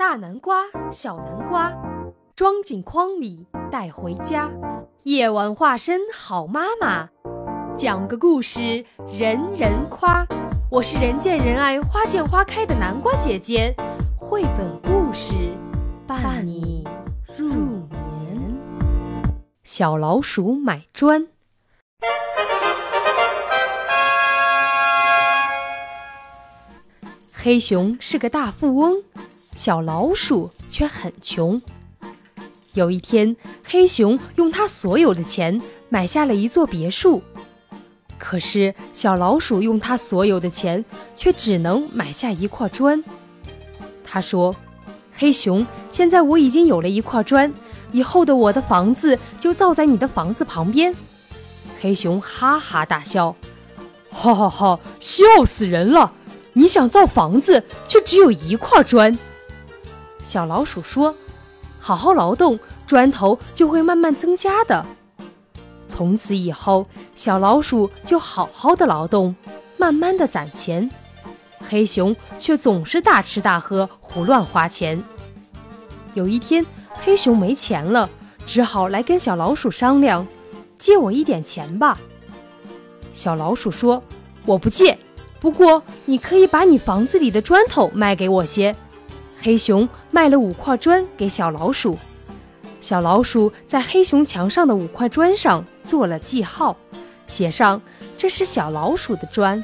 大南瓜，小南瓜，装进筐里带回家。夜晚化身好妈妈，讲个故事人人夸。我是人见人爱、花见花开的南瓜姐姐，绘本故事伴你入眠。小老鼠买砖。黑熊是个大富翁，小老鼠却很穷。有一天，黑熊用他所有的钱买下了一座别墅，可是小老鼠用他所有的钱却只能买下一块砖。他说：“黑熊，现在我已经有了一块砖，以后的我的房子就造在你的房子旁边。”黑熊哈哈大笑：“哈哈哈，笑死人了！”你想造房子，却只有一块砖。小老鼠说：“好好劳动，砖头就会慢慢增加的。”从此以后，小老鼠就好好的劳动，慢慢的攒钱。黑熊却总是大吃大喝，胡乱花钱。有一天，黑熊没钱了，只好来跟小老鼠商量：“借我一点钱吧。”小老鼠说：“我不借。”不过，你可以把你房子里的砖头卖给我些。黑熊卖了五块砖给小老鼠，小老鼠在黑熊墙上的五块砖上做了记号，写上这是小老鼠的砖。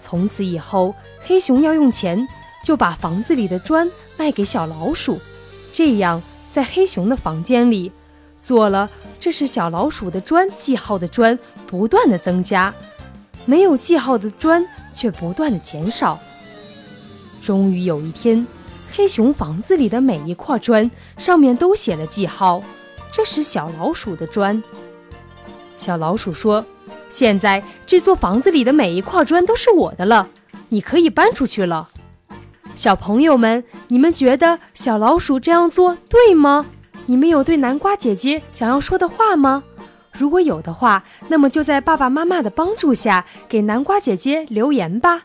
从此以后，黑熊要用钱，就把房子里的砖卖给小老鼠，这样在黑熊的房间里，做了这是小老鼠的砖记号的砖不断的增加。没有记号的砖却不断的减少。终于有一天，黑熊房子里的每一块砖上面都写了记号，这是小老鼠的砖。小老鼠说：“现在这座房子里的每一块砖都是我的了，你可以搬出去了。”小朋友们，你们觉得小老鼠这样做对吗？你们有对南瓜姐姐想要说的话吗？如果有的话，那么就在爸爸妈妈的帮助下给南瓜姐姐留言吧。